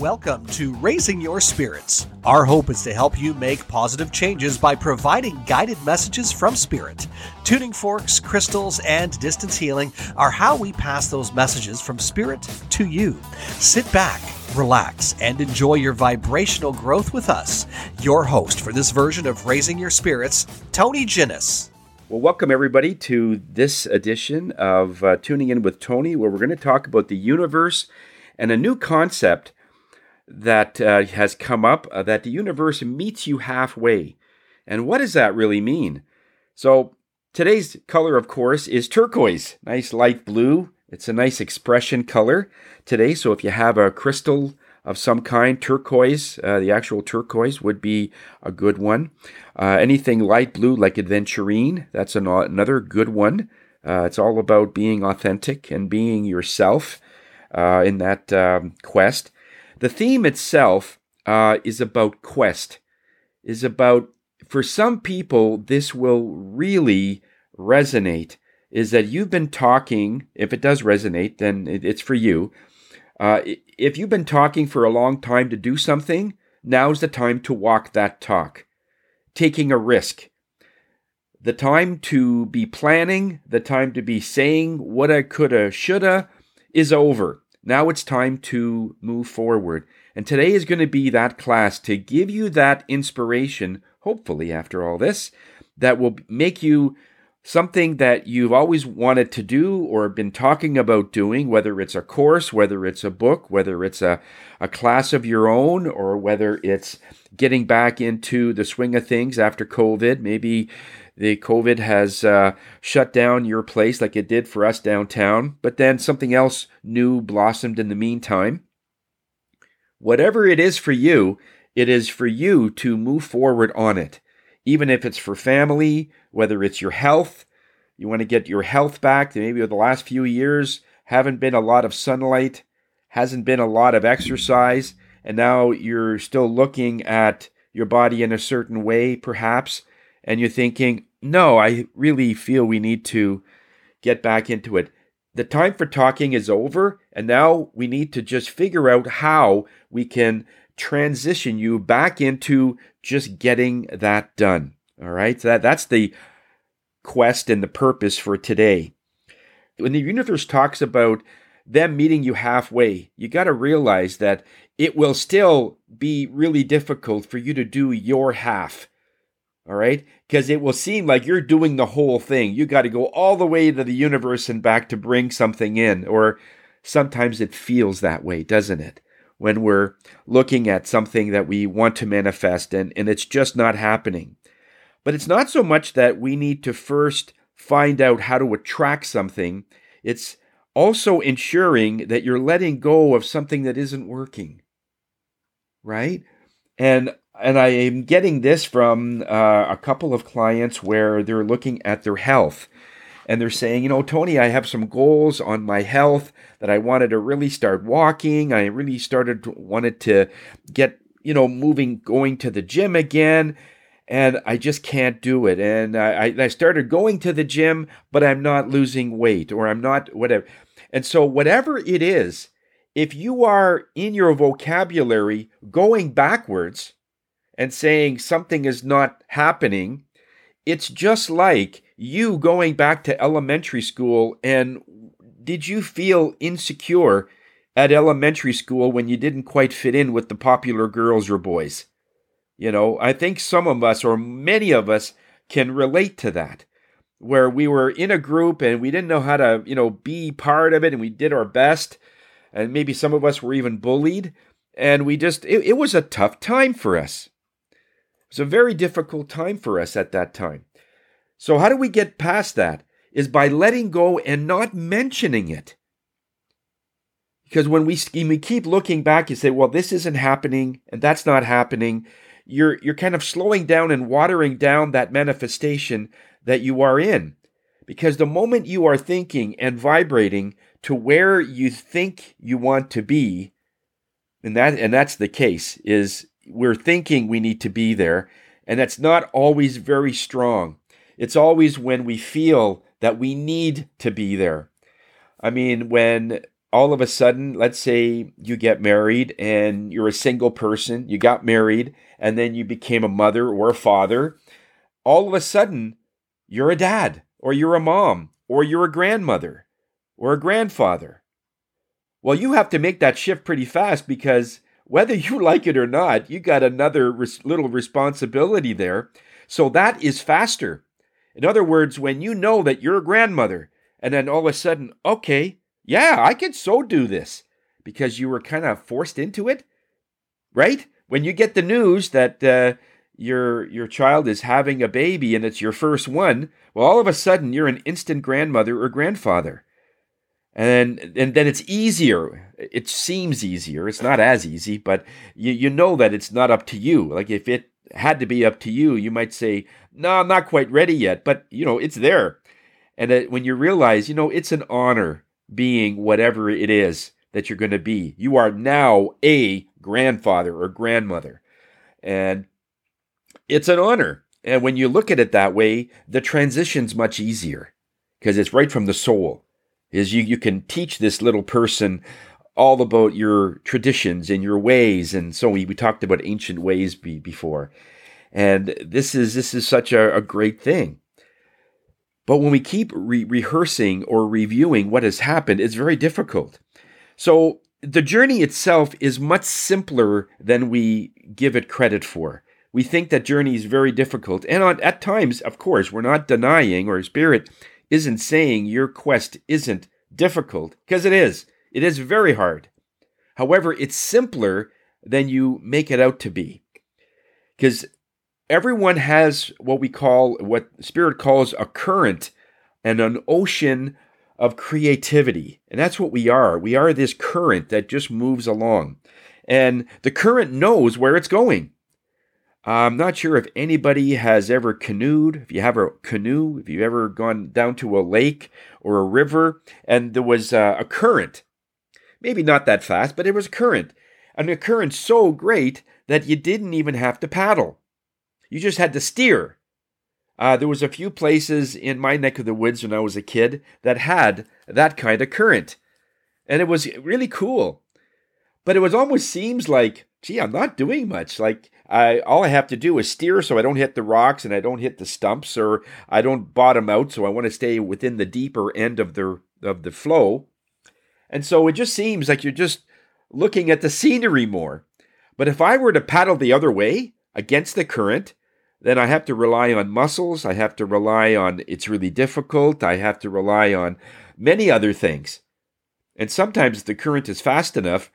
Welcome to Raising Your Spirits. Our hope is to help you make positive changes by providing guided messages from Spirit. Tuning forks, crystals, and distance healing are how we pass those messages from Spirit to you. Sit back, relax, and enjoy your vibrational growth with us. Your host for this version of Raising Your Spirits, Tony Ginnis. Well, welcome everybody to this edition of uh, Tuning In with Tony, where we're going to talk about the universe and a new concept that uh, has come up uh, that the universe meets you halfway. And what does that really mean? So, today's color, of course, is turquoise. Nice light blue. It's a nice expression color today. So, if you have a crystal of some kind, turquoise, uh, the actual turquoise would be a good one. Uh, anything light blue, like aventurine, that's an, another good one. Uh, it's all about being authentic and being yourself uh, in that um, quest. The theme itself uh, is about quest, is about, for some people, this will really resonate. Is that you've been talking, if it does resonate, then it's for you. Uh, if you've been talking for a long time to do something, now's the time to walk that talk. Taking a risk. The time to be planning, the time to be saying what I coulda, shoulda is over. Now it's time to move forward. And today is going to be that class to give you that inspiration, hopefully, after all this, that will make you something that you've always wanted to do or been talking about doing, whether it's a course, whether it's a book, whether it's a, a class of your own, or whether it's getting back into the swing of things after COVID. Maybe the COVID has uh, shut down your place like it did for us downtown, but then something else new blossomed in the meantime. Whatever it is for you, it is for you to move forward on it. Even if it's for family, whether it's your health, you want to get your health back. Maybe over the last few years haven't been a lot of sunlight, hasn't been a lot of exercise, and now you're still looking at your body in a certain way, perhaps, and you're thinking, no, I really feel we need to get back into it. The time for talking is over, and now we need to just figure out how we can transition you back into just getting that done. All right, so that, that's the quest and the purpose for today. When the universe talks about them meeting you halfway, you got to realize that it will still be really difficult for you to do your half all right? Because it will seem like you're doing the whole thing. You got to go all the way to the universe and back to bring something in. Or sometimes it feels that way, doesn't it? When we're looking at something that we want to manifest and, and it's just not happening. But it's not so much that we need to first find out how to attract something, it's also ensuring that you're letting go of something that isn't working. Right? And and I am getting this from uh, a couple of clients where they're looking at their health and they're saying, you know, Tony, I have some goals on my health that I wanted to really start walking. I really started wanted to get, you know, moving, going to the gym again, and I just can't do it. And I, I started going to the gym, but I'm not losing weight or I'm not whatever. And so, whatever it is, if you are in your vocabulary going backwards, and saying something is not happening, it's just like you going back to elementary school and did you feel insecure at elementary school when you didn't quite fit in with the popular girls or boys? You know, I think some of us or many of us can relate to that where we were in a group and we didn't know how to, you know, be part of it and we did our best and maybe some of us were even bullied and we just it, it was a tough time for us was a very difficult time for us at that time. So, how do we get past that? Is by letting go and not mentioning it. Because when we, we keep looking back and say, well, this isn't happening and that's not happening, you're, you're kind of slowing down and watering down that manifestation that you are in. Because the moment you are thinking and vibrating to where you think you want to be, and that and that's the case, is we're thinking we need to be there. And that's not always very strong. It's always when we feel that we need to be there. I mean, when all of a sudden, let's say you get married and you're a single person, you got married, and then you became a mother or a father. All of a sudden, you're a dad, or you're a mom, or you're a grandmother, or a grandfather. Well, you have to make that shift pretty fast because whether you like it or not, you got another res- little responsibility there. So that is faster. In other words, when you know that you're a grandmother, and then all of a sudden, okay, yeah, I can so do this because you were kind of forced into it, right? When you get the news that uh, your your child is having a baby and it's your first one, well, all of a sudden you're an instant grandmother or grandfather, and and then it's easier. It seems easier. It's not as easy, but you you know that it's not up to you. Like if it had to be up to you, you might say, "No, I'm not quite ready yet," but you know it's there. And uh, when you realize, you know, it's an honor being whatever it is that you're going to be. You are now a grandfather or grandmother. And it's an honor. And when you look at it that way, the transition's much easier because it's right from the soul. Is you you can teach this little person all about your traditions and your ways, and so we, we talked about ancient ways be, before, and this is this is such a, a great thing. But when we keep re- rehearsing or reviewing what has happened, it's very difficult. So the journey itself is much simpler than we give it credit for. We think that journey is very difficult. And on, at times, of course, we're not denying or spirit isn't saying your quest isn't difficult, because it is. It is very hard. However, it's simpler than you make it out to be. Because everyone has what we call, what Spirit calls a current and an ocean of creativity. And that's what we are. We are this current that just moves along. And the current knows where it's going. I'm not sure if anybody has ever canoed. If you have a canoe, if you've ever gone down to a lake or a river and there was a, a current, maybe not that fast, but it was a current. And a current so great that you didn't even have to paddle. You just had to steer. Uh, there was a few places in my neck of the woods when I was a kid that had that kind of current, and it was really cool. But it was almost seems like, gee, I'm not doing much. Like I, all I have to do is steer so I don't hit the rocks and I don't hit the stumps, or I don't bottom out, so I want to stay within the deeper end of the of the flow. And so it just seems like you're just looking at the scenery more. But if I were to paddle the other way against the current, then I have to rely on muscles. I have to rely on it's really difficult. I have to rely on many other things. And sometimes the current is fast enough,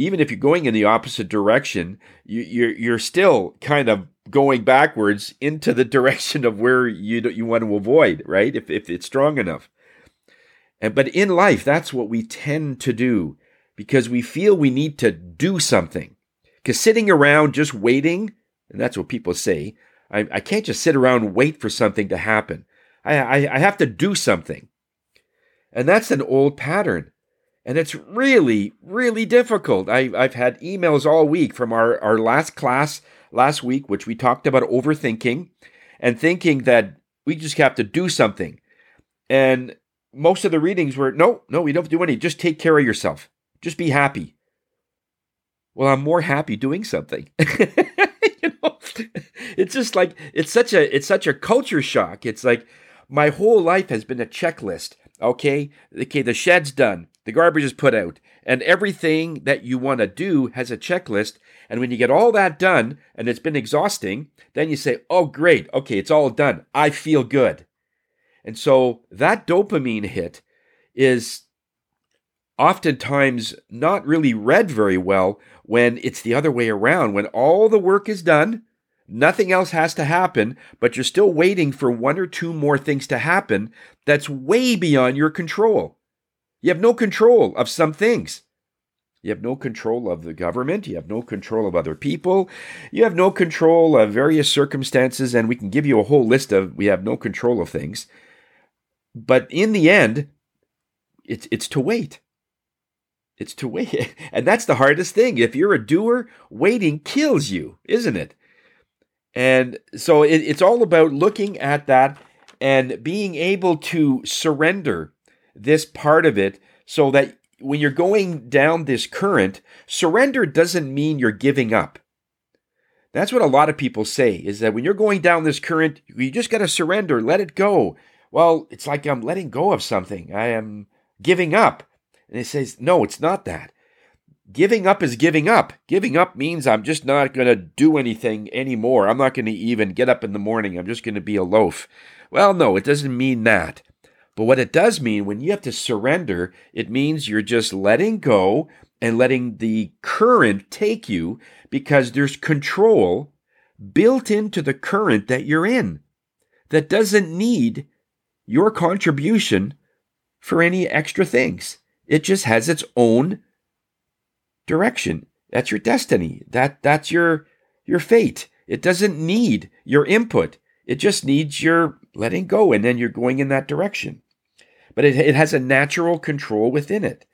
even if you're going in the opposite direction, you, you're, you're still kind of going backwards into the direction of where you, you want to avoid, right? If, if it's strong enough. And, but in life, that's what we tend to do because we feel we need to do something. Because sitting around just waiting, and that's what people say, I, I can't just sit around and wait for something to happen. I, I, I have to do something. And that's an old pattern. And it's really, really difficult. I, I've had emails all week from our, our last class last week, which we talked about overthinking and thinking that we just have to do something. And most of the readings were no, no, we don't do any. Just take care of yourself. Just be happy. Well, I'm more happy doing something. it's just like it's such a it's such a culture shock. It's like my whole life has been a checklist. Okay, okay, the shed's done, the garbage is put out, and everything that you want to do has a checklist. And when you get all that done, and it's been exhausting, then you say, "Oh, great, okay, it's all done. I feel good." And so that dopamine hit is oftentimes not really read very well when it's the other way around. When all the work is done, Nothing else has to happen, but you're still waiting for one or two more things to happen that's way beyond your control. You have no control of some things. You have no control of the government. You have no control of other people. You have no control of various circumstances, and we can give you a whole list of we have no control of things. But in the end, it's, it's to wait. It's to wait. And that's the hardest thing. If you're a doer, waiting kills you, isn't it? And so it, it's all about looking at that and being able to surrender this part of it so that when you're going down this current, surrender doesn't mean you're giving up. That's what a lot of people say is that when you're going down this current, you just got to surrender, let it go. Well, it's like I'm letting go of something. I am giving up. And it says, no, it's not that. Giving up is giving up. Giving up means I'm just not going to do anything anymore. I'm not going to even get up in the morning. I'm just going to be a loaf. Well, no, it doesn't mean that. But what it does mean when you have to surrender, it means you're just letting go and letting the current take you because there's control built into the current that you're in that doesn't need your contribution for any extra things. It just has its own direction. That's your destiny. That that's your your fate. It doesn't need your input. It just needs your letting go and then you're going in that direction. But it, it has a natural control within it.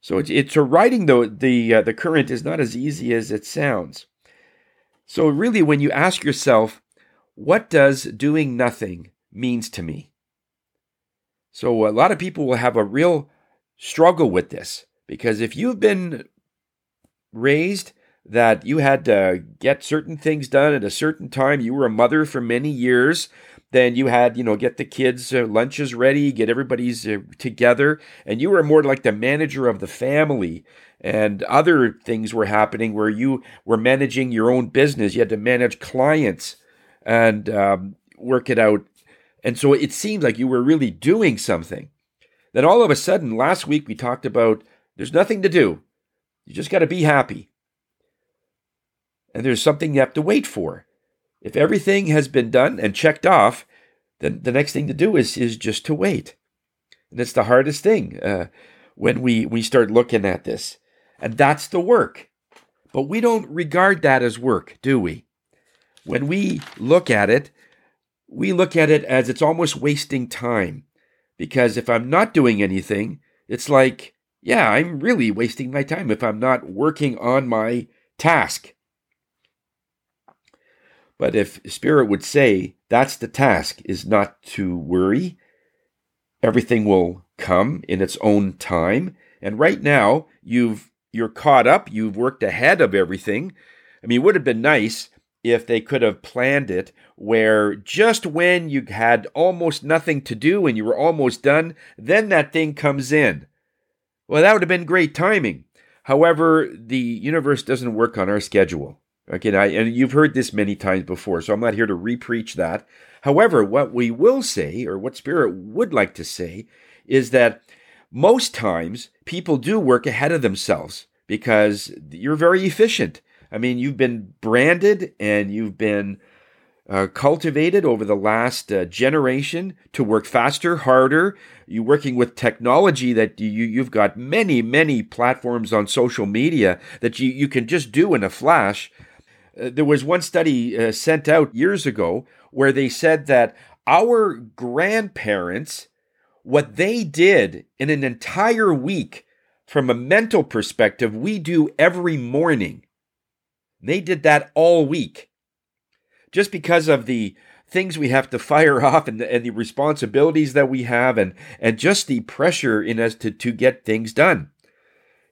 So it's, it's a writing the the uh, the current is not as easy as it sounds. So really, when you ask yourself, what does doing nothing means to me? So a lot of people will have a real struggle with this because if you've been raised that you had to get certain things done at a certain time, you were a mother for many years, then you had, you know, get the kids' uh, lunches ready, get everybody's uh, together, and you were more like the manager of the family. And other things were happening where you were managing your own business. You had to manage clients and um, work it out. And so it seems like you were really doing something. Then all of a sudden, last week we talked about there's nothing to do. You just got to be happy. And there's something you have to wait for. If everything has been done and checked off, then the next thing to do is, is just to wait. And it's the hardest thing uh, when we, we start looking at this. And that's the work. But we don't regard that as work, do we? When we look at it, we look at it as it's almost wasting time. Because if I'm not doing anything, it's like, yeah, I'm really wasting my time if I'm not working on my task. But if Spirit would say that's the task, is not to worry, everything will come in its own time. And right now, you've you're caught up, you've worked ahead of everything. I mean, it would have been nice if they could have planned it where just when you had almost nothing to do and you were almost done, then that thing comes in. Well, that would have been great timing. However, the universe doesn't work on our schedule. Okay, and you've heard this many times before, so I'm not here to repreach that. However, what we will say, or what Spirit would like to say, is that most times people do work ahead of themselves because you're very efficient. I mean, you've been branded and you've been uh, cultivated over the last uh, generation to work faster, harder. You're working with technology that you you've got many many platforms on social media that you you can just do in a flash. Uh, there was one study uh, sent out years ago where they said that our grandparents, what they did in an entire week from a mental perspective, we do every morning. They did that all week. Just because of the things we have to fire off and the, and the responsibilities that we have and, and just the pressure in us to, to get things done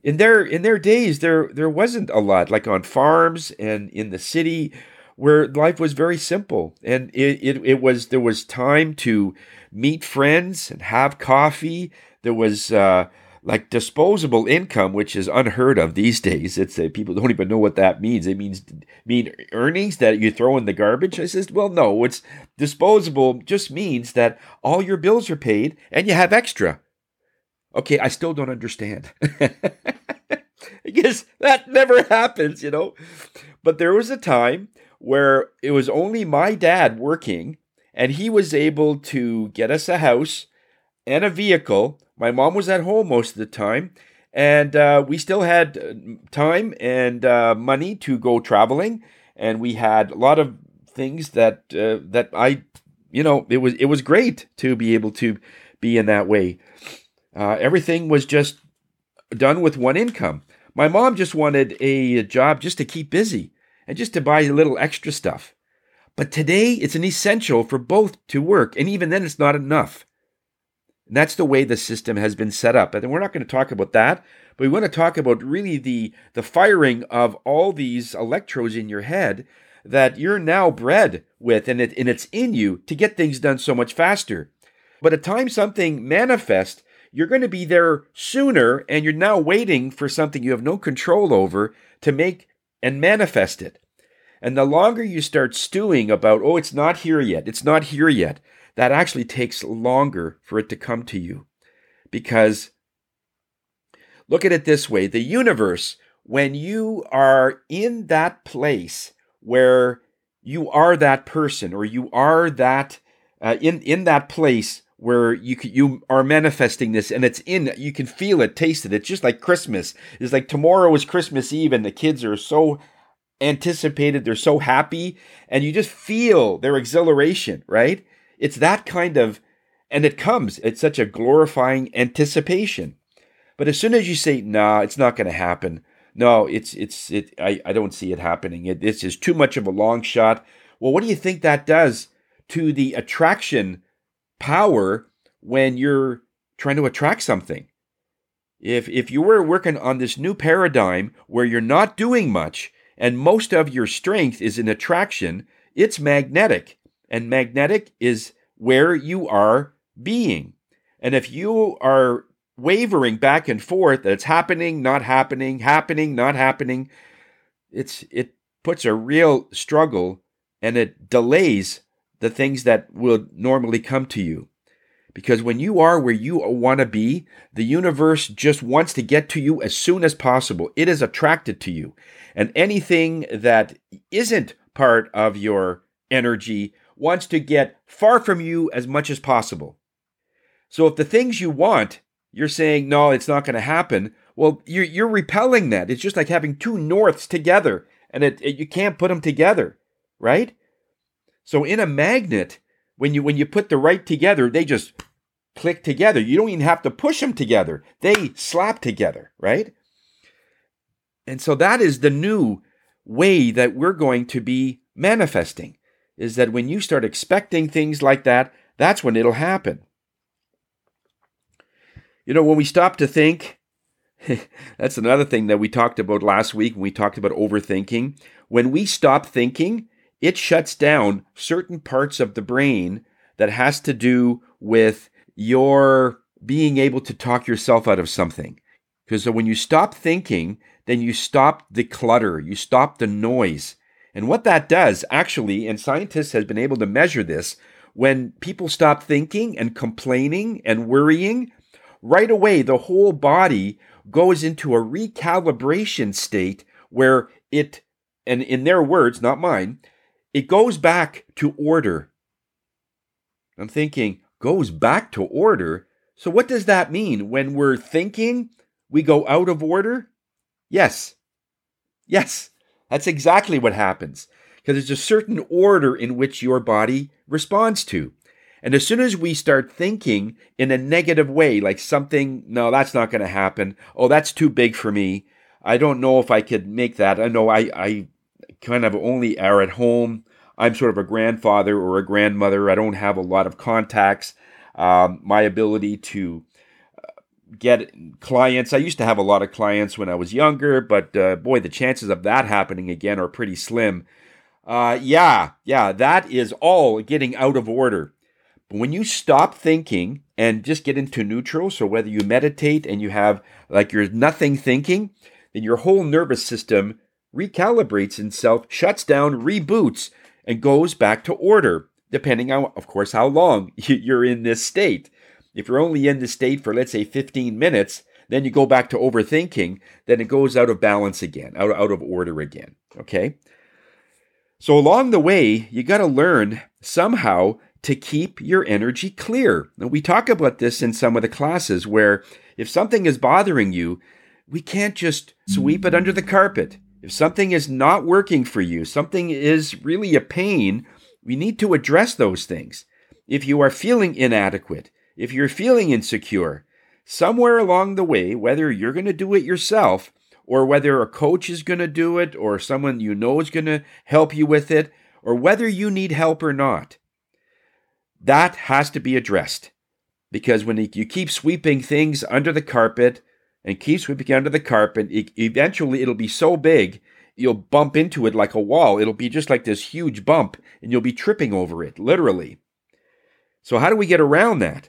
in their in their days there there wasn't a lot like on farms and in the city where life was very simple. And it, it, it was there was time to meet friends and have coffee. There was uh, like disposable income which is unheard of these days. It's uh, people don't even know what that means. It means mean earnings that you throw in the garbage. I says well no it's disposable just means that all your bills are paid and you have extra Okay, I still don't understand. because that never happens, you know. But there was a time where it was only my dad working, and he was able to get us a house and a vehicle. My mom was at home most of the time, and uh, we still had uh, time and uh, money to go traveling, and we had a lot of things that uh, that I, you know, it was it was great to be able to be in that way. Uh, everything was just done with one income. My mom just wanted a job just to keep busy and just to buy a little extra stuff. But today, it's an essential for both to work, and even then, it's not enough. And that's the way the system has been set up. And we're not going to talk about that, but we want to talk about really the, the firing of all these electrodes in your head that you're now bred with and, it, and it's in you to get things done so much faster. But at times something manifests, you're going to be there sooner and you're now waiting for something you have no control over to make and manifest it. And the longer you start stewing about, oh, it's not here yet, it's not here yet, that actually takes longer for it to come to you. Because look at it this way the universe, when you are in that place where you are that person or you are that uh, in in that place where you you are manifesting this and it's in you can feel it taste it it's just like christmas it's like tomorrow is christmas eve and the kids are so anticipated they're so happy and you just feel their exhilaration right it's that kind of and it comes it's such a glorifying anticipation but as soon as you say nah it's not going to happen no, it's it's it. I, I don't see it happening. It, this is too much of a long shot. Well, what do you think that does to the attraction power when you're trying to attract something? If if you were working on this new paradigm where you're not doing much and most of your strength is in attraction, it's magnetic. And magnetic is where you are being. And if you are wavering back and forth that it's happening, not happening, happening, not happening. It's it puts a real struggle and it delays the things that will normally come to you. Because when you are where you want to be, the universe just wants to get to you as soon as possible. It is attracted to you. And anything that isn't part of your energy wants to get far from you as much as possible. So if the things you want you're saying no it's not going to happen well you're, you're repelling that it's just like having two norths together and it, it, you can't put them together right so in a magnet when you when you put the right together they just click together. You don't even have to push them together. They slap together right? And so that is the new way that we're going to be manifesting is that when you start expecting things like that that's when it'll happen. You know, when we stop to think, that's another thing that we talked about last week when we talked about overthinking. When we stop thinking, it shuts down certain parts of the brain that has to do with your being able to talk yourself out of something. Because when you stop thinking, then you stop the clutter, you stop the noise. And what that does, actually, and scientists have been able to measure this, when people stop thinking and complaining and worrying, right away the whole body goes into a recalibration state where it, and in their words, not mine, it goes back to order. I'm thinking, goes back to order? So, what does that mean? When we're thinking, we go out of order? Yes. Yes, that's exactly what happens. Because there's a certain order in which your body responds to. And as soon as we start thinking in a negative way, like something, no, that's not going to happen. Oh, that's too big for me. I don't know if I could make that. I know I, I kind of only are at home. I'm sort of a grandfather or a grandmother. I don't have a lot of contacts. Um, my ability to uh, get clients. I used to have a lot of clients when I was younger, but uh, boy, the chances of that happening again are pretty slim. Uh, yeah, yeah, that is all getting out of order. But when you stop thinking and just get into neutral, so whether you meditate and you have like you're nothing thinking, then your whole nervous system recalibrates itself, shuts down, reboots, and goes back to order, depending on, of course, how long you're in this state. If you're only in this state for, let's say, 15 minutes, then you go back to overthinking, then it goes out of balance again, out, out of order again. Okay? So along the way, you got to learn somehow to keep your energy clear. And we talk about this in some of the classes where if something is bothering you, we can't just sweep it under the carpet. If something is not working for you, something is really a pain, we need to address those things. If you are feeling inadequate, if you're feeling insecure, somewhere along the way, whether you're going to do it yourself or whether a coach is going to do it or someone you know is going to help you with it, or whether you need help or not, that has to be addressed. because when you keep sweeping things under the carpet and keep sweeping under the carpet, it, eventually it'll be so big you'll bump into it like a wall. It'll be just like this huge bump, and you'll be tripping over it, literally. So, how do we get around that?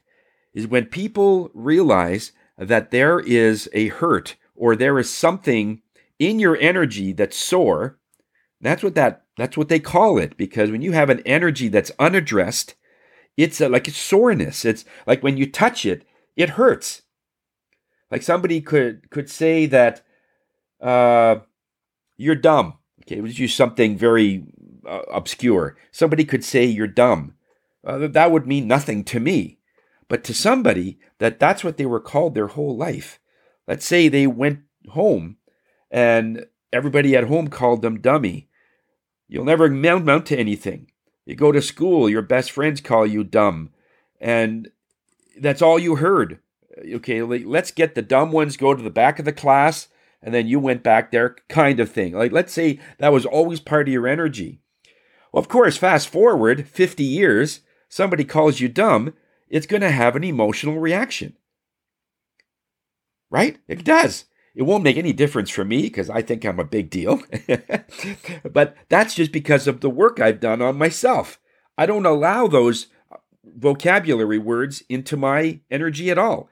Is when people realize that there is a hurt or there is something in your energy that's sore. That's what that that's what they call it because when you have an energy that's unaddressed, it's a, like a soreness. It's like when you touch it, it hurts. Like somebody could could say that uh, you're dumb. Okay, let's use something very uh, obscure. Somebody could say you're dumb. Uh, that would mean nothing to me, but to somebody that that's what they were called their whole life. Let's say they went home and everybody at home called them dummy. You'll never amount to anything. You go to school, your best friends call you dumb, and that's all you heard. Okay, let's get the dumb ones go to the back of the class, and then you went back there, kind of thing. Like, let's say that was always part of your energy. Well, of course, fast forward 50 years, somebody calls you dumb, it's going to have an emotional reaction. Right? It does. It won't make any difference for me because I think I'm a big deal. but that's just because of the work I've done on myself. I don't allow those uh, vocabulary words into my energy at all.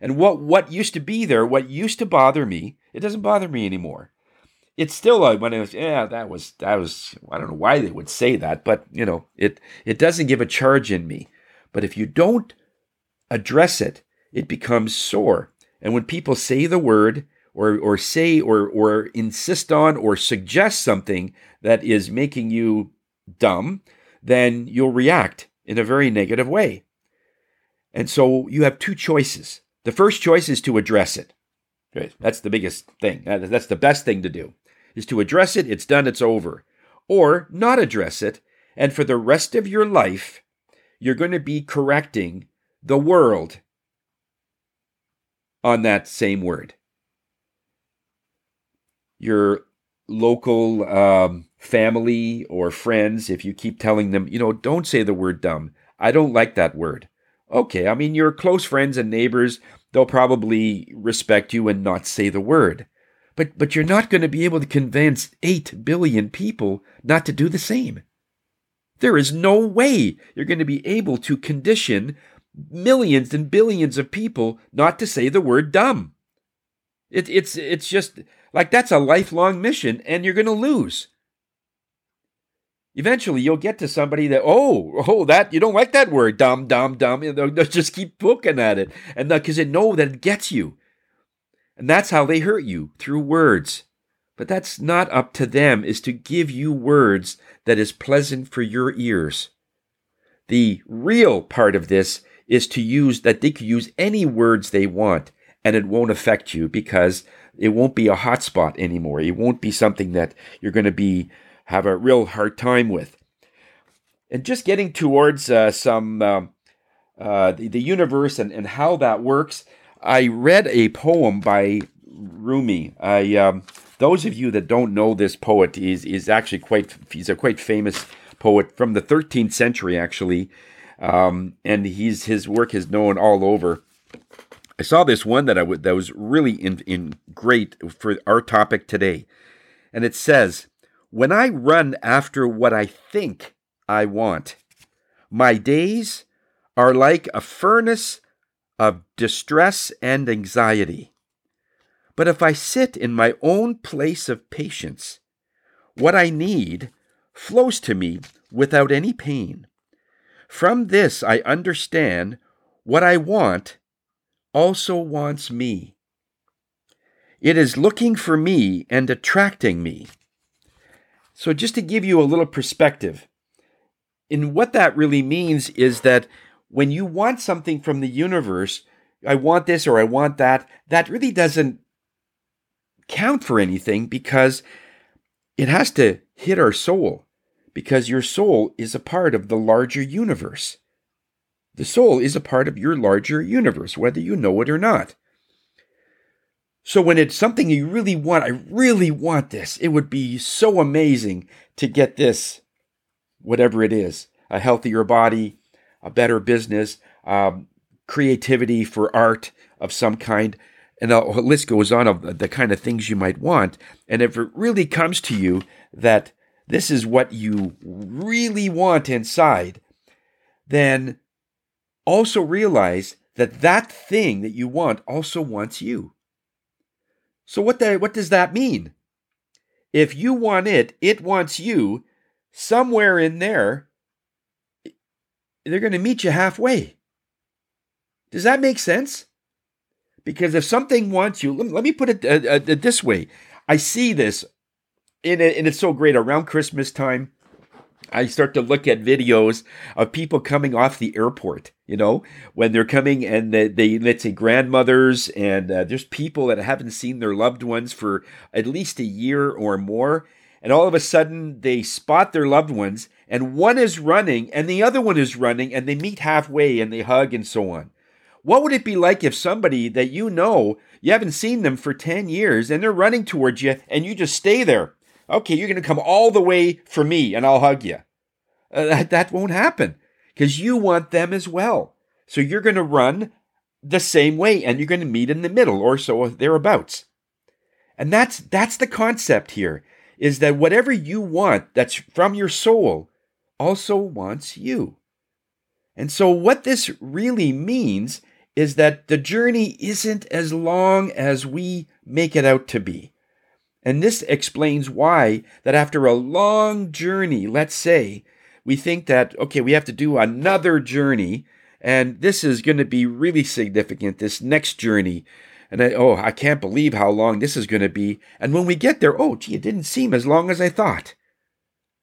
And what, what used to be there, what used to bother me, it doesn't bother me anymore. It's still a, when it was, yeah, that was, that was, I don't know why they would say that, but you know, it, it doesn't give a charge in me. But if you don't address it, it becomes sore. And when people say the word, or or say or or insist on or suggest something that is making you dumb, then you'll react in a very negative way. And so you have two choices. The first choice is to address it. That's the biggest thing. That's the best thing to do. Is to address it, it's done, it's over. Or not address it, and for the rest of your life, you're going to be correcting the world on that same word your local um, family or friends, if you keep telling them, you know, don't say the word dumb. I don't like that word. Okay, I mean, your close friends and neighbors, they'll probably respect you and not say the word. But, but you're not going to be able to convince 8 billion people not to do the same. There is no way you're going to be able to condition millions and billions of people not to say the word dumb. It, it's, it's just, like that's a lifelong mission and you're going to lose. Eventually you'll get to somebody that, oh, oh, that, you don't like that word, dumb, dumb, dumb. They'll, they'll just keep poking at it. And because they know that it gets you. And that's how they hurt you through words. But that's not up to them, is to give you words that is pleasant for your ears. The real part of this is to use that they could use any words they want and it won't affect you because it won't be a hotspot anymore. It won't be something that you're going to be have a real hard time with. And just getting towards uh, some um, uh, the, the universe and, and how that works, I read a poem by Rumi. I um, those of you that don't know this poet, is is actually quite he's a quite famous poet from the 13th century actually, um, and he's his work is known all over. I saw this one that I would that was really in, in great for our topic today. And it says, When I run after what I think I want, my days are like a furnace of distress and anxiety. But if I sit in my own place of patience, what I need flows to me without any pain. From this I understand what I want also wants me. It is looking for me and attracting me. So, just to give you a little perspective, and what that really means is that when you want something from the universe, I want this or I want that, that really doesn't count for anything because it has to hit our soul because your soul is a part of the larger universe. The soul is a part of your larger universe, whether you know it or not. So when it's something you really want, I really want this. It would be so amazing to get this, whatever it is, a healthier body, a better business, um, creativity, for art of some kind. And the list goes on of the kind of things you might want. And if it really comes to you that this is what you really want inside, then also realize that that thing that you want also wants you. So what the, what does that mean? If you want it, it wants you. Somewhere in there, they're going to meet you halfway. Does that make sense? Because if something wants you, let, me put it uh, uh, this way. I see this, and it's so great around Christmas time. I start to look at videos of people coming off the airport, you know, when they're coming and they, they let's say grandmothers and uh, there's people that haven't seen their loved ones for at least a year or more. And all of a sudden they spot their loved ones and one is running and the other one is running and they meet halfway and they hug and so on. What would it be like if somebody that you know, you haven't seen them for 10 years and they're running towards you and you just stay there? Okay, you're going to come all the way for me and I'll hug you. Uh, that, that won't happen because you want them as well. So you're going to run the same way and you're going to meet in the middle or so thereabouts. And that's that's the concept here is that whatever you want that's from your soul also wants you. And so what this really means is that the journey isn't as long as we make it out to be. And this explains why that after a long journey, let's say, we think that, okay, we have to do another journey, and this is going to be really significant, this next journey. And I, oh, I can't believe how long this is going to be. And when we get there, oh, gee, it didn't seem as long as I thought.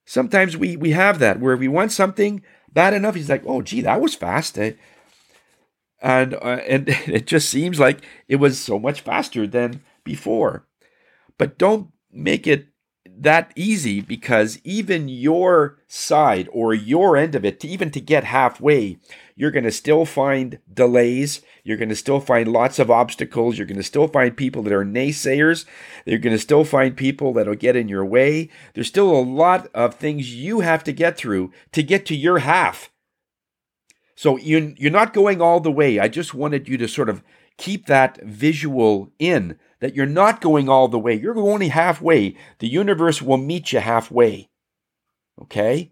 Sometimes we, we have that where we want something bad enough, he's like, oh, gee, that was fast. and uh, and it just seems like it was so much faster than before. But don't make it that easy because even your side or your end of it, even to get halfway, you're going to still find delays. You're going to still find lots of obstacles. You're going to still find people that are naysayers. You're going to still find people that'll get in your way. There's still a lot of things you have to get through to get to your half. So you, you're not going all the way. I just wanted you to sort of keep that visual in that you're not going all the way. You're only halfway. The universe will meet you halfway. Okay?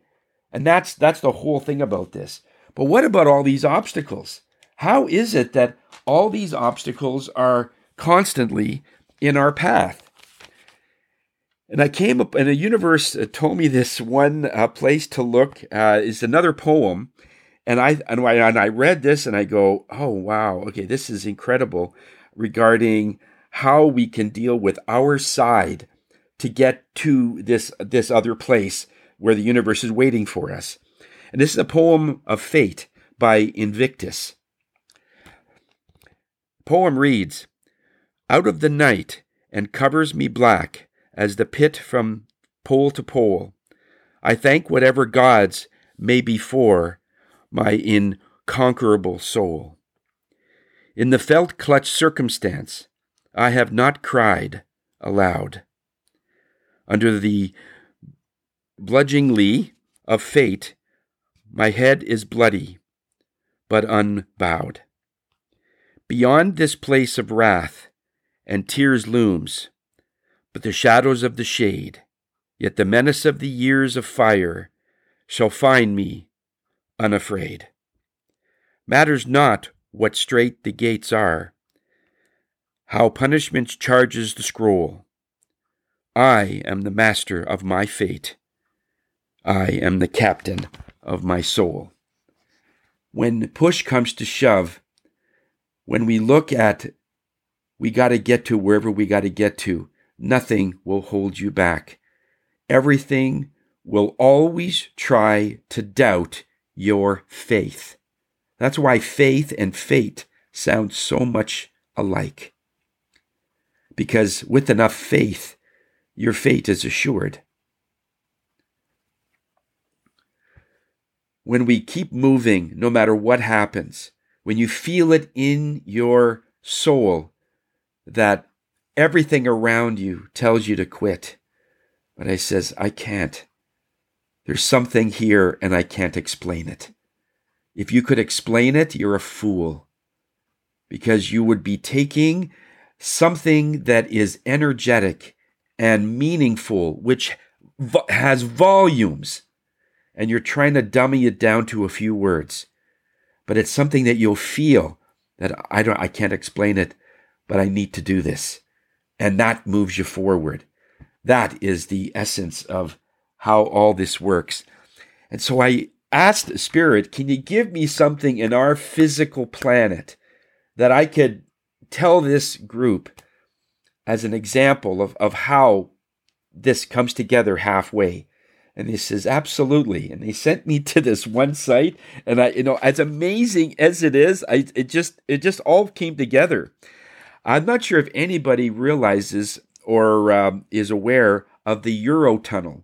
And that's that's the whole thing about this. But what about all these obstacles? How is it that all these obstacles are constantly in our path? And I came up, and the universe uh, told me this one uh, place to look uh, is another poem, and I and I and I read this and I go, oh wow, okay, this is incredible regarding how we can deal with our side to get to this this other place where the universe is waiting for us. And this is a poem of fate by Invictus. Poem reads Out of the night and covers me black as the pit from pole to pole. I thank whatever gods may be for my inconquerable soul. In the felt clutch circumstance, I have not cried aloud. Under the bludgeoningly of fate, my head is bloody, but unbowed. Beyond this place of wrath and tears looms, but the shadows of the shade, yet the menace of the years of fire shall find me unafraid. Matters not what strait the gates are, how punishment charges the scroll. I am the master of my fate. I am the captain of my soul. When push comes to shove, when we look at we got to get to wherever we got to get to, nothing will hold you back. Everything will always try to doubt your faith. That's why faith and fate sound so much alike because with enough faith, your fate is assured. When we keep moving, no matter what happens, when you feel it in your soul that everything around you tells you to quit, but I says, I can't. There's something here and I can't explain it. If you could explain it, you're a fool. because you would be taking something that is energetic and meaningful, which has volumes, and you're trying to dummy it down to a few words. But it's something that you'll feel that I don't I can't explain it, but I need to do this. And that moves you forward. That is the essence of how all this works. And so I asked Spirit, can you give me something in our physical planet that I could tell this group as an example of, of how this comes together halfway. And he says, absolutely. And they sent me to this one site, and I, you know, as amazing as it is, I it just it just all came together. I'm not sure if anybody realizes or um, is aware of the Eurotunnel.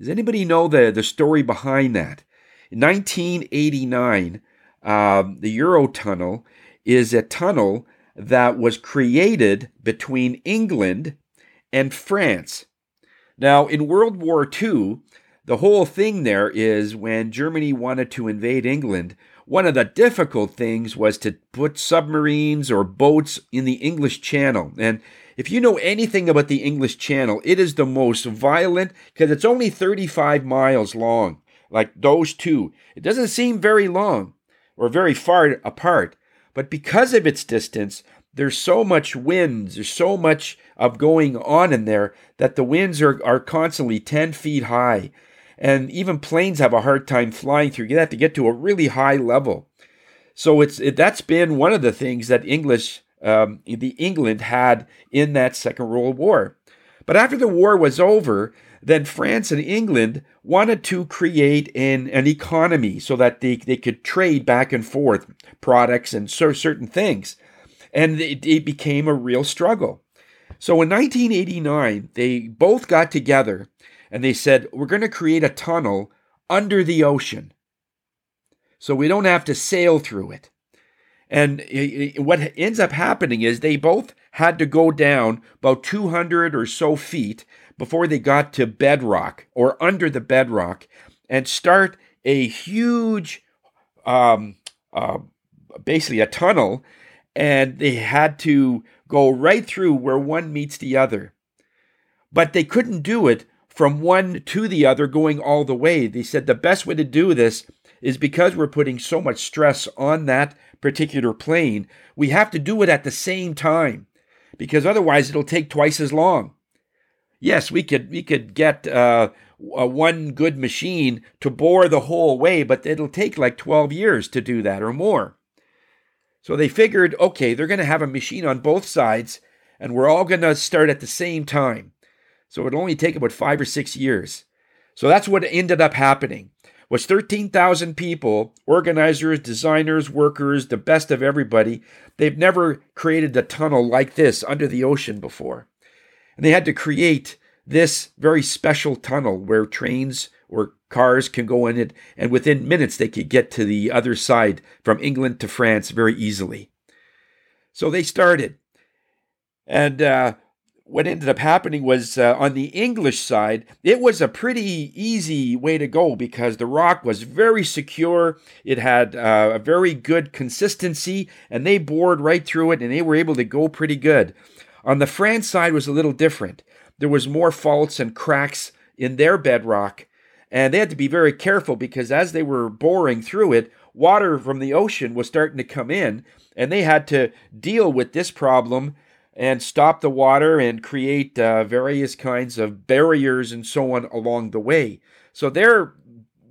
Does anybody know the the story behind that? In 1989, um, the Eurotunnel is a tunnel that was created between England and France. Now, in World War II, the whole thing there is when Germany wanted to invade England, one of the difficult things was to put submarines or boats in the English Channel. And if you know anything about the English Channel, it is the most violent because it's only 35 miles long, like those two. It doesn't seem very long or very far apart, but because of its distance, there's so much winds, there's so much of going on in there that the winds are, are constantly 10 feet high. And even planes have a hard time flying through. You have to get to a really high level. So it's it, that's been one of the things that English, um, the England had in that Second World War. But after the war was over, then France and England wanted to create an, an economy so that they, they could trade back and forth products and certain things. And it, it became a real struggle. So in 1989, they both got together and they said, We're going to create a tunnel under the ocean so we don't have to sail through it. And what ends up happening is they both had to go down about 200 or so feet before they got to bedrock or under the bedrock and start a huge, um, uh, basically a tunnel. And they had to go right through where one meets the other. But they couldn't do it from one to the other going all the way. They said the best way to do this is because we're putting so much stress on that particular plane, we have to do it at the same time because otherwise it'll take twice as long yes, we could we could get uh, one good machine to bore the whole way, but it'll take like 12 years to do that or more. So they figured, okay, they're going to have a machine on both sides, and we're all going to start at the same time. So it'll only take about five or six years. So that's what ended up happening. Was 13,000 people, organizers, designers, workers, the best of everybody. They've never created a tunnel like this under the ocean before. And they had to create this very special tunnel where trains or cars can go in it, and within minutes they could get to the other side from England to France very easily. So they started. And uh, what ended up happening was uh, on the English side, it was a pretty easy way to go because the rock was very secure. It had uh, a very good consistency, and they bored right through it and they were able to go pretty good. On the France side was a little different. There was more faults and cracks in their bedrock, and they had to be very careful because as they were boring through it, water from the ocean was starting to come in, and they had to deal with this problem and stop the water and create uh, various kinds of barriers and so on along the way. So their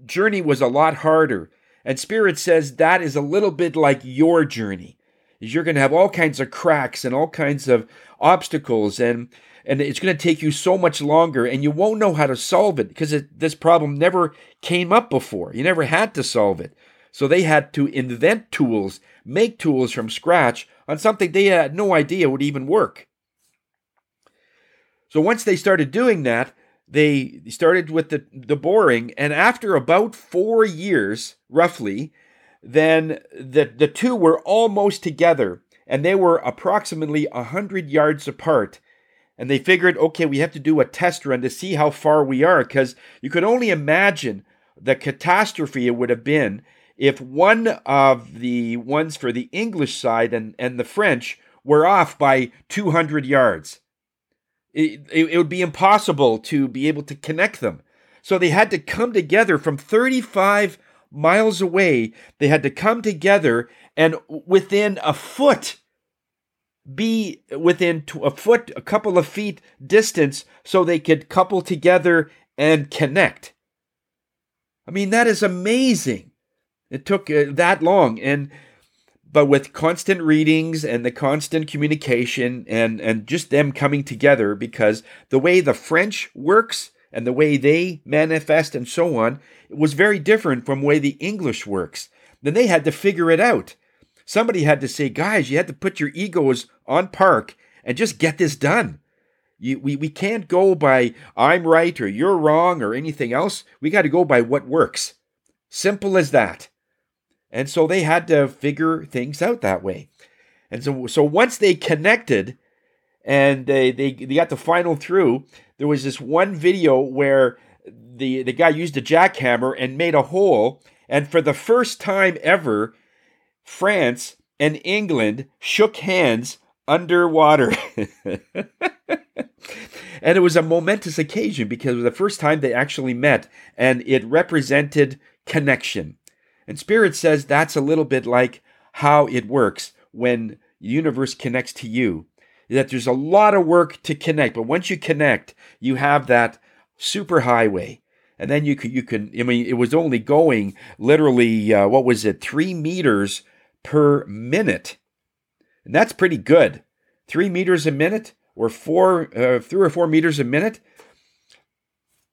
journey was a lot harder. And Spirit says that is a little bit like your journey. You're going to have all kinds of cracks and all kinds of obstacles and and it's going to take you so much longer and you won't know how to solve it because it, this problem never came up before. You never had to solve it. So they had to invent tools make tools from scratch on something they had no idea would even work. So once they started doing that they started with the, the boring and after about four years roughly then the, the two were almost together and they were approximately 100 yards apart. And they figured, okay, we have to do a test run to see how far we are, because you could only imagine the catastrophe it would have been if one of the ones for the English side and, and the French were off by 200 yards. It, it, it, would be impossible to be able to connect them. So they had to come together from 35 miles away. They had to come together and within a foot, be within a foot, a couple of feet distance, so they could couple together and connect. I mean, that is amazing. It took uh, that long. And but with constant readings and the constant communication and and just them coming together because the way the french works and the way they manifest and so on was very different from the way the english works. Then they had to figure it out. Somebody had to say guys you had to put your egos on park and just get this done. You, we, we can't go by i'm right or you're wrong or anything else. We got to go by what works. Simple as that. And so they had to figure things out that way. And so, so once they connected and they, they, they got the final through, there was this one video where the, the guy used a jackhammer and made a hole. And for the first time ever, France and England shook hands underwater. and it was a momentous occasion because it was the first time they actually met and it represented connection. And Spirit says that's a little bit like how it works when universe connects to you. That there's a lot of work to connect, but once you connect, you have that super highway. And then you can, you can, I mean, it was only going literally, uh, what was it, three meters per minute. And that's pretty good. Three meters a minute or four, uh, three or four meters a minute.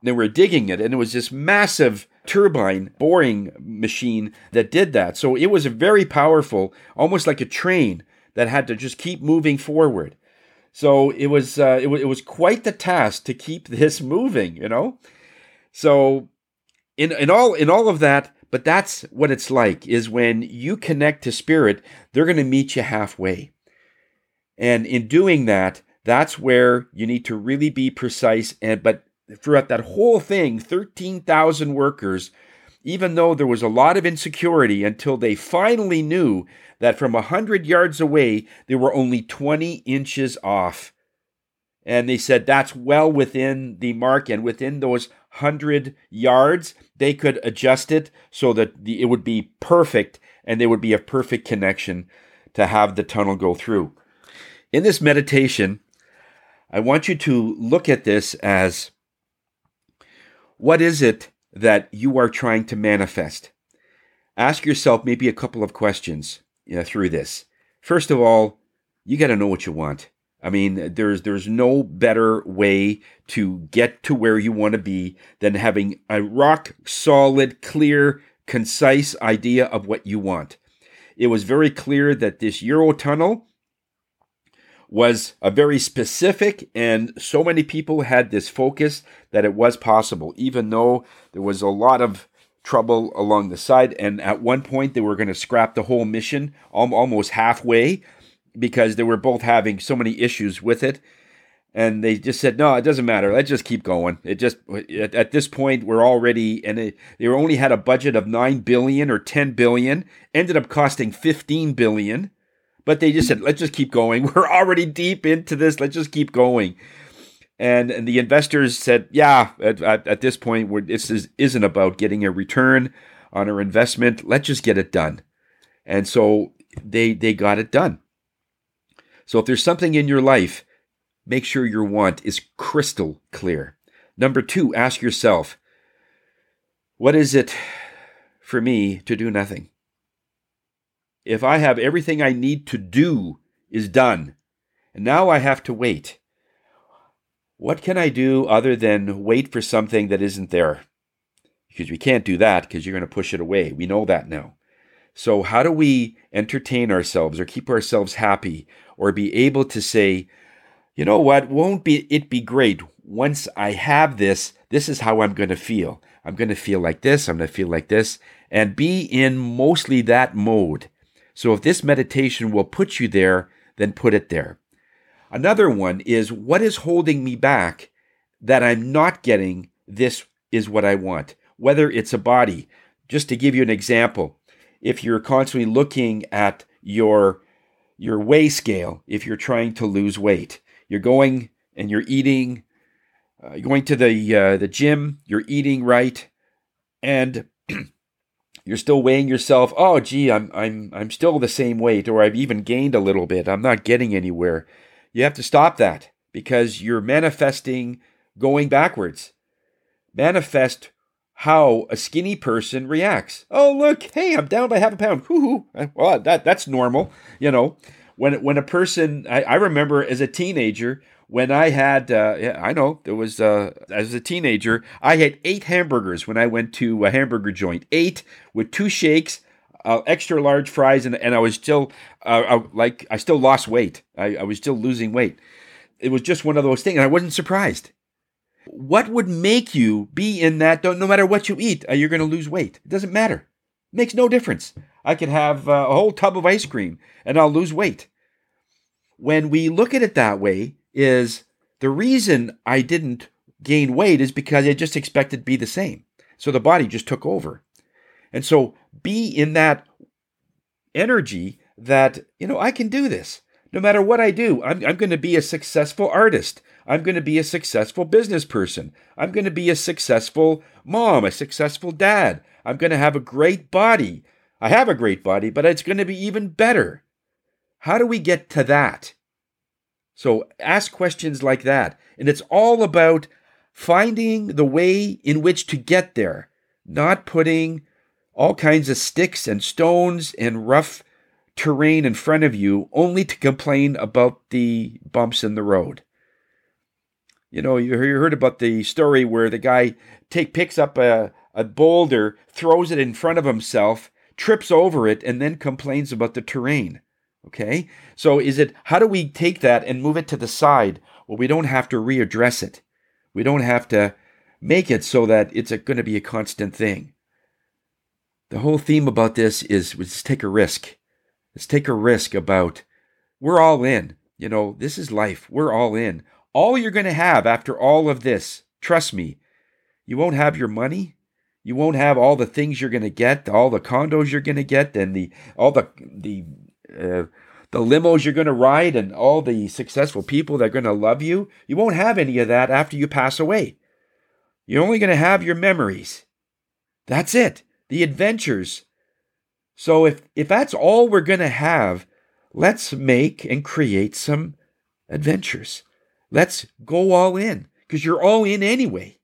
They were digging it, and it was this massive turbine boring machine that did that. So it was a very powerful, almost like a train that had to just keep moving forward. So it was uh, it, was it was quite the task to keep this moving, you know. So in in all in all of that, but that's what it's like is when you connect to spirit, they're going to meet you halfway. And in doing that, that's where you need to really be precise and but throughout that whole thing, 13,000 workers, even though there was a lot of insecurity until they finally knew that from a 100 yards away, they were only 20 inches off. And they said that's well within the mark, and within those 100 yards, they could adjust it so that the, it would be perfect and there would be a perfect connection to have the tunnel go through. In this meditation, I want you to look at this as what is it that you are trying to manifest? Ask yourself maybe a couple of questions you know, through this. First of all, you got to know what you want. I mean, there's there's no better way to get to where you want to be than having a rock solid, clear, concise idea of what you want. It was very clear that this Eurotunnel was a very specific, and so many people had this focus that it was possible, even though there was a lot of trouble along the side. And at one point, they were going to scrap the whole mission almost halfway because they were both having so many issues with it. And they just said, no, it doesn't matter. Let's just keep going. It just at, this point we're already and it, they only had a budget of nine billion or ten billion. Ended up costing fifteen billion but they just said, let's just keep going. We're already deep into this. Let's just keep going. And, and the investors said, yeah, at, at, at this point, we this is, isn't about getting a return on our investment. Let's just get it done. And so they, they got it done. So if there's something in your life, make sure your want is crystal clear. Number two, ask yourself, what is it for me to do nothing? If I have everything I need to do is done, and now I have to wait, what can I do other than wait for something that isn't there? Because we can't do that because you're going to push it away. We know that now. So, how do we entertain ourselves or keep ourselves happy or be able to say, you know what, won't be it be great once I have this, this is how I'm going to feel. I'm going to feel like this, I'm going to feel like this, and be in mostly that mode so if this meditation will put you there, then put it there. Another one is what is holding me back that I'm not getting this is what I want, whether it's a body. Just to give you an example, if you're constantly looking at your your weigh scale if you're trying to lose weight. You're going and you're eating, uh, you're going to the uh, the gym, you're eating right, and you're still weighing yourself. Oh, gee, I'm I'm I'm still the same weight, or I've even gained a little bit. I'm not getting anywhere. You have to stop that because you're manifesting going backwards. Manifest how a skinny person reacts. Oh, look, hey, I'm down by half a pound. Hoo hoo. Well, that that's normal, you know. When when a person, I, I remember as a teenager when I had, uh, yeah, I know there was uh, as a teenager, I had eight hamburgers when I went to a hamburger joint. Eight with two shakes, uh, extra large fries, and, and I was still uh, I, like I still lost weight. I, I was still losing weight. It was just one of those things, and I wasn't surprised. What would make you be in that? No matter what you eat, uh, you're going to lose weight. It doesn't matter. It makes no difference. I could have uh, a whole tub of ice cream and I'll lose weight. When we look at it that way, is the reason I didn't gain weight is because I just expected to be the same. So the body just took over. And so be in that energy that, you know, I can do this. No matter what I do, I'm, I'm going to be a successful artist. I'm going to be a successful business person. I'm going to be a successful mom, a successful dad. I'm going to have a great body. I have a great body, but it's going to be even better. How do we get to that? So ask questions like that. And it's all about finding the way in which to get there, not putting all kinds of sticks and stones and rough terrain in front of you only to complain about the bumps in the road. You know, you heard about the story where the guy take picks up a, a boulder, throws it in front of himself, trips over it, and then complains about the terrain. Okay? So is it how do we take that and move it to the side? Well, we don't have to readdress it. We don't have to make it so that it's going to be a constant thing. The whole theme about this is let's take a risk. Let's take a risk about we're all in. You know, this is life. We're all in. All you're going to have after all of this, trust me, you won't have your money. You won't have all the things you're going to get, all the condos you're going to get, and the all the the uh, the limos you're going to ride, and all the successful people that are going to love you. You won't have any of that after you pass away. You're only going to have your memories. That's it. The adventures. So if if that's all we're going to have, let's make and create some adventures. Let's go all in because you're all in anyway.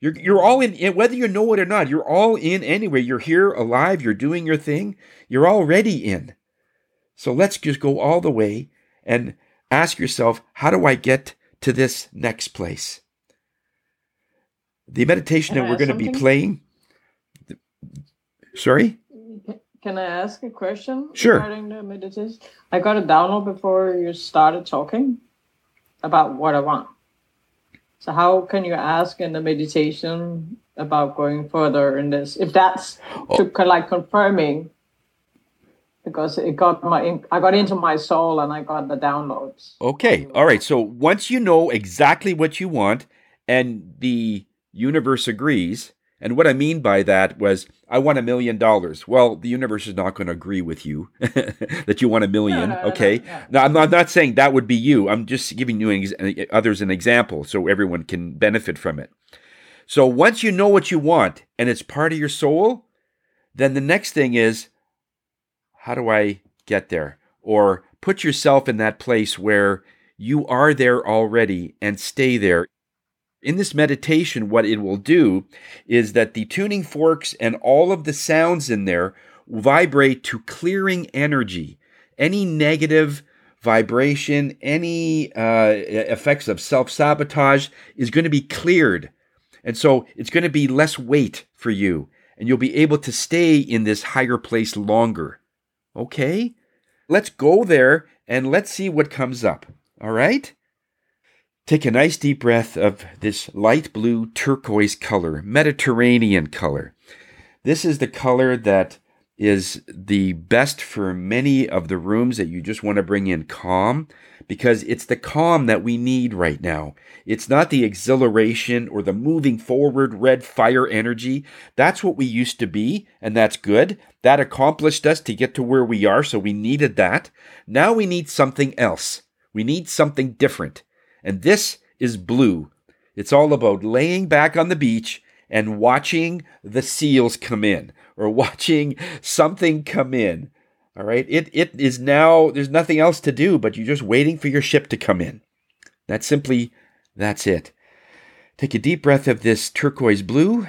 You're, you're all in, whether you know it or not, you're all in anyway. You're here alive, you're doing your thing, you're already in. So let's just go all the way and ask yourself, how do I get to this next place? The meditation that we're going to be playing. Sorry? Can I ask a question sure. regarding the meditation? I got a download before you started talking about what I want. So how can you ask in the meditation about going further in this? If that's oh. to like confirming because it got my I got into my soul and I got the downloads. Okay. Mm. All right. So once you know exactly what you want and the universe agrees, and what I mean by that was I want a million dollars. Well, the universe is not going to agree with you that you want a million. No, no, okay. No. Now I'm not, I'm not saying that would be you. I'm just giving you an, others an example so everyone can benefit from it. So once you know what you want and it's part of your soul, then the next thing is how do I get there? Or put yourself in that place where you are there already and stay there. In this meditation, what it will do is that the tuning forks and all of the sounds in there vibrate to clearing energy. Any negative vibration, any uh, effects of self sabotage is going to be cleared. And so it's going to be less weight for you, and you'll be able to stay in this higher place longer. Okay? Let's go there and let's see what comes up. All right? Take a nice deep breath of this light blue turquoise color, Mediterranean color. This is the color that is the best for many of the rooms that you just want to bring in calm because it's the calm that we need right now. It's not the exhilaration or the moving forward red fire energy. That's what we used to be, and that's good. That accomplished us to get to where we are, so we needed that. Now we need something else. We need something different. And this is blue. It's all about laying back on the beach and watching the seals come in or watching something come in. All right. It it is now there's nothing else to do but you're just waiting for your ship to come in. That's simply that's it. Take a deep breath of this turquoise blue